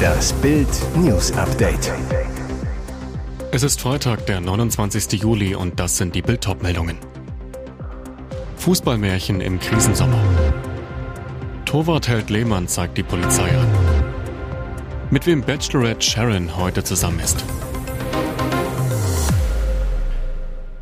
Das Bild News Update. Es ist Freitag, der 29. Juli und das sind die Bild meldungen Fußballmärchen im Krisensommer. Torwart Held Lehmann zeigt die Polizei an. Mit wem Bachelorette Sharon heute zusammen ist.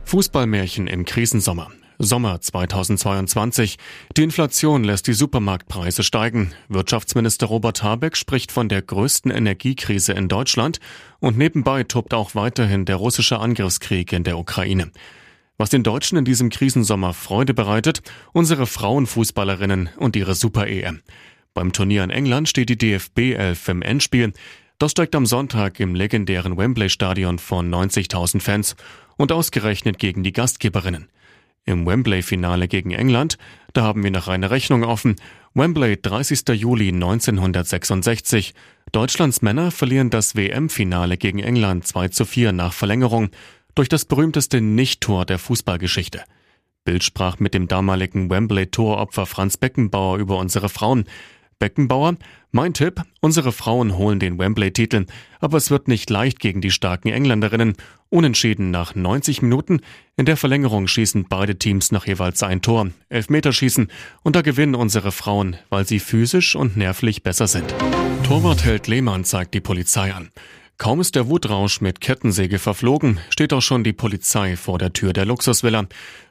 Fußballmärchen im Krisensommer. Sommer 2022. Die Inflation lässt die Supermarktpreise steigen. Wirtschaftsminister Robert Habeck spricht von der größten Energiekrise in Deutschland und nebenbei tobt auch weiterhin der russische Angriffskrieg in der Ukraine. Was den Deutschen in diesem Krisensommer Freude bereitet, unsere Frauenfußballerinnen und ihre Super-EM. Beim Turnier in England steht die DFB 11 im Endspiel. Das steigt am Sonntag im legendären Wembley-Stadion von 90.000 Fans und ausgerechnet gegen die Gastgeberinnen. Im Wembley-Finale gegen England, da haben wir noch eine Rechnung offen. Wembley, 30. Juli 1966. Deutschlands Männer verlieren das WM-Finale gegen England 2 zu 4 nach Verlängerung durch das berühmteste Nicht-Tor der Fußballgeschichte. Bild sprach mit dem damaligen Wembley-Toropfer Franz Beckenbauer über unsere Frauen. Beckenbauer, mein Tipp, unsere Frauen holen den Wembley-Titel, aber es wird nicht leicht gegen die starken Engländerinnen. Unentschieden nach 90 Minuten. In der Verlängerung schießen beide Teams noch jeweils ein Tor, Elfmeterschießen und da gewinnen unsere Frauen, weil sie physisch und nervlich besser sind. Torwartheld Lehmann zeigt die Polizei an. Kaum ist der Wutrausch mit Kettensäge verflogen, steht auch schon die Polizei vor der Tür der Luxusvilla.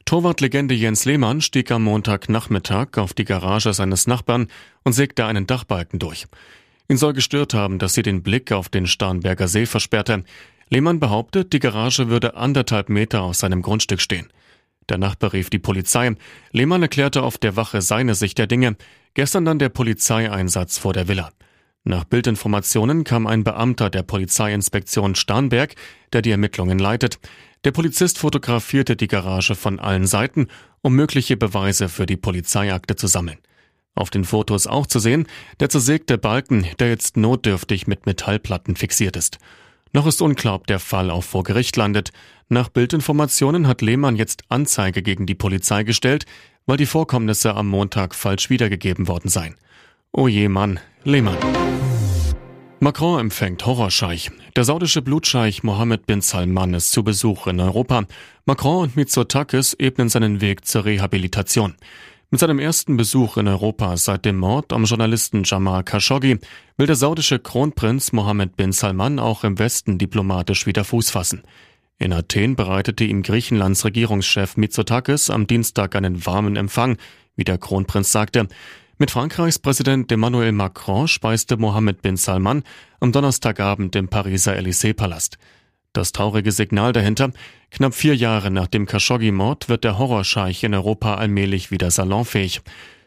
Torwartlegende Jens Lehmann stieg am Montagnachmittag auf die Garage seines Nachbarn und sägte einen Dachbalken durch. Ihn soll gestört haben, dass sie den Blick auf den Starnberger See versperrte. Lehmann behauptet, die Garage würde anderthalb Meter aus seinem Grundstück stehen. Der Nachbar rief die Polizei. Lehmann erklärte auf der Wache seine Sicht der Dinge. Gestern dann der Polizeieinsatz vor der Villa. Nach Bildinformationen kam ein Beamter der Polizeiinspektion Starnberg, der die Ermittlungen leitet. Der Polizist fotografierte die Garage von allen Seiten, um mögliche Beweise für die Polizeiakte zu sammeln. Auf den Fotos auch zu sehen, der zersägte Balken, der jetzt notdürftig mit Metallplatten fixiert ist. Noch ist unklar, ob der Fall auch vor Gericht landet. Nach Bildinformationen hat Lehmann jetzt Anzeige gegen die Polizei gestellt, weil die Vorkommnisse am Montag falsch wiedergegeben worden seien. Oh je Mann, Lehmann. Macron empfängt Horrorscheich. Der saudische Blutscheich Mohammed bin Salman ist zu Besuch in Europa. Macron und Mitsotakis ebnen seinen Weg zur Rehabilitation. Mit seinem ersten Besuch in Europa seit dem Mord am Journalisten Jamal Khashoggi will der saudische Kronprinz Mohammed bin Salman auch im Westen diplomatisch wieder Fuß fassen. In Athen bereitete ihm Griechenlands Regierungschef Mitsotakis am Dienstag einen warmen Empfang, wie der Kronprinz sagte. Mit Frankreichs Präsident Emmanuel Macron speiste Mohammed bin Salman am Donnerstagabend im Pariser Élysée-Palast. Das traurige Signal dahinter, knapp vier Jahre nach dem Khashoggi-Mord wird der Horrorscheich in Europa allmählich wieder salonfähig.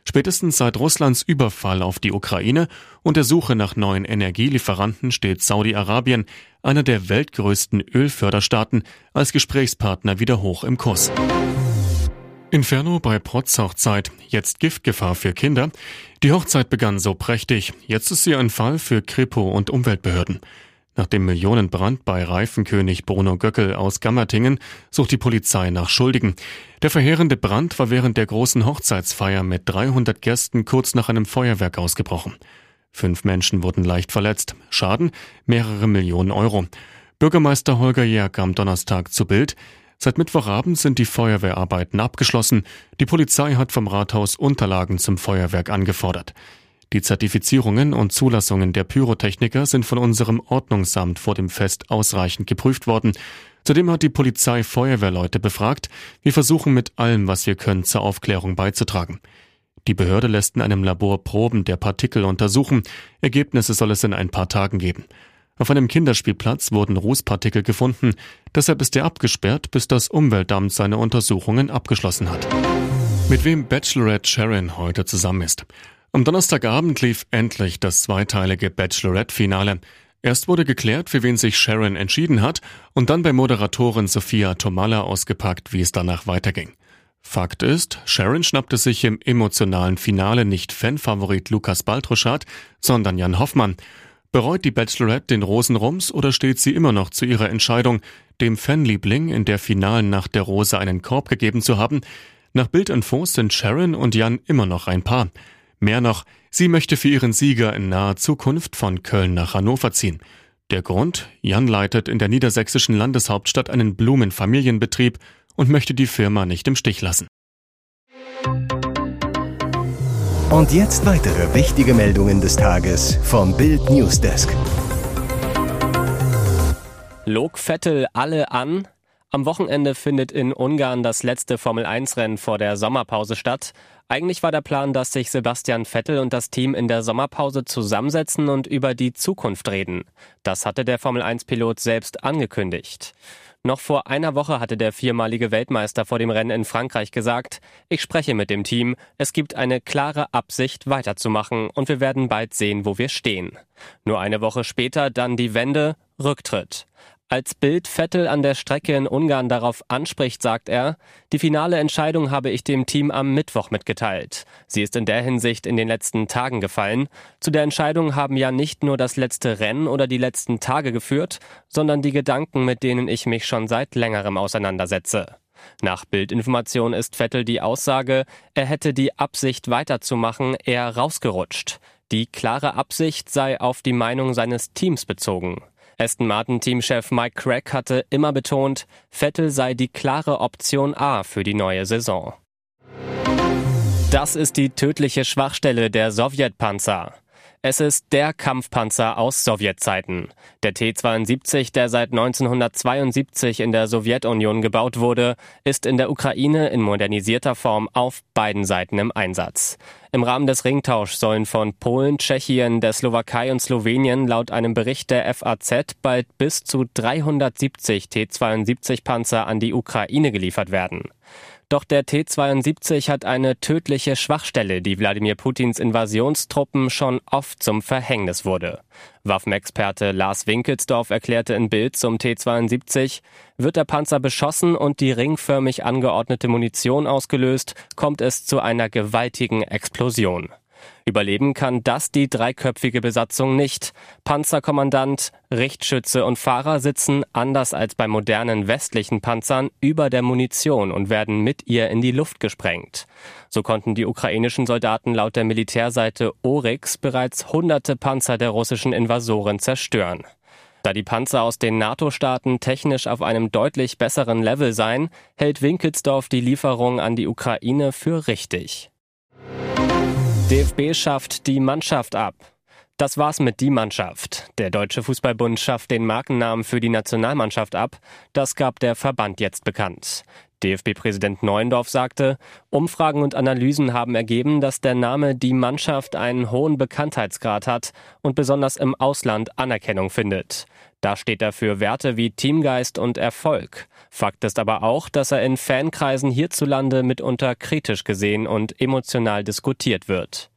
Spätestens seit Russlands Überfall auf die Ukraine und der Suche nach neuen Energielieferanten steht Saudi-Arabien, einer der weltgrößten Ölförderstaaten, als Gesprächspartner wieder hoch im Kurs. Inferno bei Protz Hochzeit. Jetzt Giftgefahr für Kinder. Die Hochzeit begann so prächtig. Jetzt ist sie ein Fall für Kripo und Umweltbehörden. Nach dem Millionenbrand bei Reifenkönig Bruno Göckel aus Gammertingen sucht die Polizei nach Schuldigen. Der verheerende Brand war während der großen Hochzeitsfeier mit 300 Gästen kurz nach einem Feuerwerk ausgebrochen. Fünf Menschen wurden leicht verletzt. Schaden mehrere Millionen Euro. Bürgermeister Holger Jerk am Donnerstag zu Bild. Seit Mittwochabend sind die Feuerwehrarbeiten abgeschlossen. Die Polizei hat vom Rathaus Unterlagen zum Feuerwerk angefordert. Die Zertifizierungen und Zulassungen der Pyrotechniker sind von unserem Ordnungsamt vor dem Fest ausreichend geprüft worden. Zudem hat die Polizei Feuerwehrleute befragt. Wir versuchen mit allem, was wir können, zur Aufklärung beizutragen. Die Behörde lässt in einem Labor Proben der Partikel untersuchen. Ergebnisse soll es in ein paar Tagen geben. Auf einem Kinderspielplatz wurden Rußpartikel gefunden. Deshalb ist er abgesperrt, bis das Umweltamt seine Untersuchungen abgeschlossen hat. Mit wem Bachelorette Sharon heute zusammen ist. Am Donnerstagabend lief endlich das zweiteilige Bachelorette-Finale. Erst wurde geklärt, für wen sich Sharon entschieden hat, und dann bei Moderatorin Sophia Tomala ausgepackt, wie es danach weiterging. Fakt ist, Sharon schnappte sich im emotionalen Finale nicht Fanfavorit Lukas Baltruschat, sondern Jan Hoffmann. Bereut die Bachelorette den Rosenrums oder steht sie immer noch zu ihrer Entscheidung, dem Fanliebling in der finalen Nacht der Rose einen Korb gegeben zu haben? Nach Bildinfos sind Sharon und Jan immer noch ein Paar. Mehr noch, sie möchte für ihren Sieger in naher Zukunft von Köln nach Hannover ziehen. Der Grund? Jan leitet in der niedersächsischen Landeshauptstadt einen Blumenfamilienbetrieb und möchte die Firma nicht im Stich lassen. Und jetzt weitere wichtige Meldungen des Tages vom Bild Newsdesk. Log Vettel alle an? Am Wochenende findet in Ungarn das letzte Formel-1-Rennen vor der Sommerpause statt. Eigentlich war der Plan, dass sich Sebastian Vettel und das Team in der Sommerpause zusammensetzen und über die Zukunft reden. Das hatte der Formel-1-Pilot selbst angekündigt. Noch vor einer Woche hatte der viermalige Weltmeister vor dem Rennen in Frankreich gesagt, ich spreche mit dem Team, es gibt eine klare Absicht weiterzumachen und wir werden bald sehen, wo wir stehen. Nur eine Woche später dann die Wende, Rücktritt. Als Bild Vettel an der Strecke in Ungarn darauf anspricht, sagt er, die finale Entscheidung habe ich dem Team am Mittwoch mitgeteilt. Sie ist in der Hinsicht in den letzten Tagen gefallen. Zu der Entscheidung haben ja nicht nur das letzte Rennen oder die letzten Tage geführt, sondern die Gedanken, mit denen ich mich schon seit längerem auseinandersetze. Nach Bildinformation ist Vettel die Aussage, er hätte die Absicht weiterzumachen, eher rausgerutscht. Die klare Absicht sei auf die Meinung seines Teams bezogen. Aston Martin-Teamchef Mike Craig hatte immer betont, Vettel sei die klare Option A für die neue Saison. Das ist die tödliche Schwachstelle der Sowjetpanzer. Es ist der Kampfpanzer aus Sowjetzeiten. Der T-72, der seit 1972 in der Sowjetunion gebaut wurde, ist in der Ukraine in modernisierter Form auf beiden Seiten im Einsatz. Im Rahmen des Ringtauschs sollen von Polen, Tschechien, der Slowakei und Slowenien laut einem Bericht der FAZ bald bis zu 370 T-72 Panzer an die Ukraine geliefert werden. Doch der T-72 hat eine tödliche Schwachstelle, die Wladimir Putins Invasionstruppen schon oft zum Verhängnis wurde. Waffenexperte Lars Winkelsdorf erklärte in Bild zum T-72, wird der Panzer beschossen und die ringförmig angeordnete Munition ausgelöst, kommt es zu einer gewaltigen Explosion. Überleben kann das die dreiköpfige Besatzung nicht. Panzerkommandant, Richtschütze und Fahrer sitzen, anders als bei modernen westlichen Panzern, über der Munition und werden mit ihr in die Luft gesprengt. So konnten die ukrainischen Soldaten laut der Militärseite Oryx bereits hunderte Panzer der russischen Invasoren zerstören. Da die Panzer aus den NATO-Staaten technisch auf einem deutlich besseren Level seien, hält Winkelsdorf die Lieferung an die Ukraine für richtig. DFB schafft die Mannschaft ab. Das war's mit die Mannschaft. Der Deutsche Fußballbund schafft den Markennamen für die Nationalmannschaft ab. Das gab der Verband jetzt bekannt. DFB-Präsident Neuendorf sagte, Umfragen und Analysen haben ergeben, dass der Name die Mannschaft einen hohen Bekanntheitsgrad hat und besonders im Ausland Anerkennung findet. Da steht er für Werte wie Teamgeist und Erfolg. Fakt ist aber auch, dass er in Fankreisen hierzulande mitunter kritisch gesehen und emotional diskutiert wird.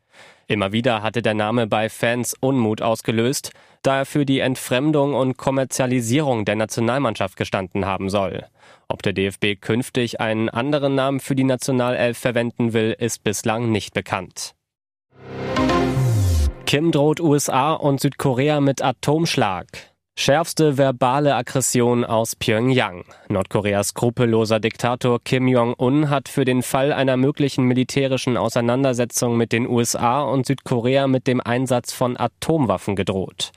Immer wieder hatte der Name bei Fans Unmut ausgelöst, da er für die Entfremdung und Kommerzialisierung der Nationalmannschaft gestanden haben soll. Ob der DFB künftig einen anderen Namen für die Nationalelf verwenden will, ist bislang nicht bekannt. Kim droht USA und Südkorea mit Atomschlag. Schärfste verbale Aggression aus Pyongyang. Nordkoreas skrupelloser Diktator Kim Jong-un hat für den Fall einer möglichen militärischen Auseinandersetzung mit den USA und Südkorea mit dem Einsatz von Atomwaffen gedroht.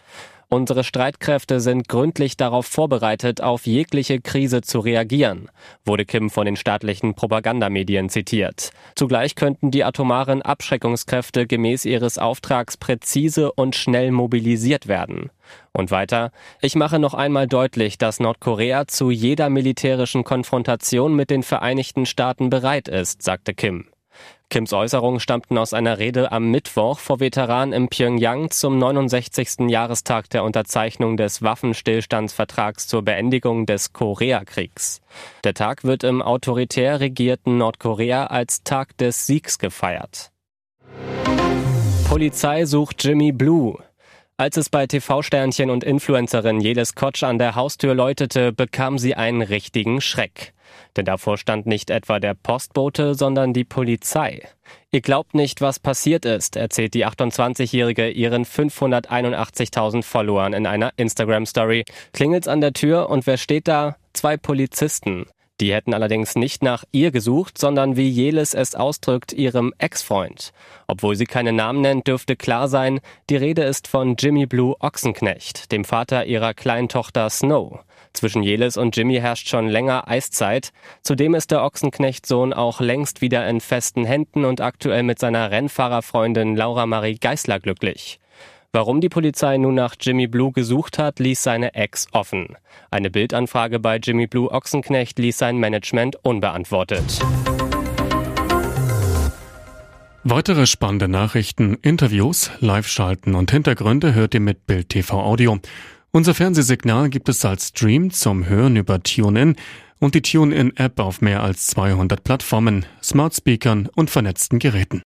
Unsere Streitkräfte sind gründlich darauf vorbereitet, auf jegliche Krise zu reagieren, wurde Kim von den staatlichen Propagandamedien zitiert. Zugleich könnten die atomaren Abschreckungskräfte gemäß ihres Auftrags präzise und schnell mobilisiert werden. Und weiter, ich mache noch einmal deutlich, dass Nordkorea zu jeder militärischen Konfrontation mit den Vereinigten Staaten bereit ist, sagte Kim. Kims Äußerungen stammten aus einer Rede am Mittwoch vor Veteranen in Pyongyang zum 69. Jahrestag der Unterzeichnung des Waffenstillstandsvertrags zur Beendigung des Koreakriegs. Der Tag wird im autoritär regierten Nordkorea als Tag des Siegs gefeiert. Polizei sucht Jimmy Blue. Als es bei TV-Sternchen und Influencerin Jedes Kotsch an der Haustür läutete, bekam sie einen richtigen Schreck. Denn davor stand nicht etwa der Postbote, sondern die Polizei. Ihr glaubt nicht, was passiert ist, erzählt die 28-Jährige ihren 581.000 Followern in einer Instagram-Story. Klingelt's an der Tür und wer steht da? Zwei Polizisten. Die hätten allerdings nicht nach ihr gesucht, sondern wie Jeles es ausdrückt, ihrem Ex-Freund. Obwohl sie keine Namen nennt, dürfte klar sein, die Rede ist von Jimmy Blue Ochsenknecht, dem Vater ihrer kleinen Tochter Snow. Zwischen Jeles und Jimmy herrscht schon länger Eiszeit. Zudem ist der Ochsenknecht-Sohn auch längst wieder in festen Händen und aktuell mit seiner Rennfahrerfreundin Laura Marie Geisler glücklich. Warum die Polizei nun nach Jimmy Blue gesucht hat, ließ seine Ex offen. Eine Bildanfrage bei Jimmy Blue Ochsenknecht ließ sein Management unbeantwortet. Weitere spannende Nachrichten, Interviews, Live-Schalten und Hintergründe hört ihr mit Bild TV Audio. Unser Fernsehsignal gibt es als Stream zum Hören über TuneIn und die TuneIn-App auf mehr als 200 Plattformen, Smart Speakern und vernetzten Geräten.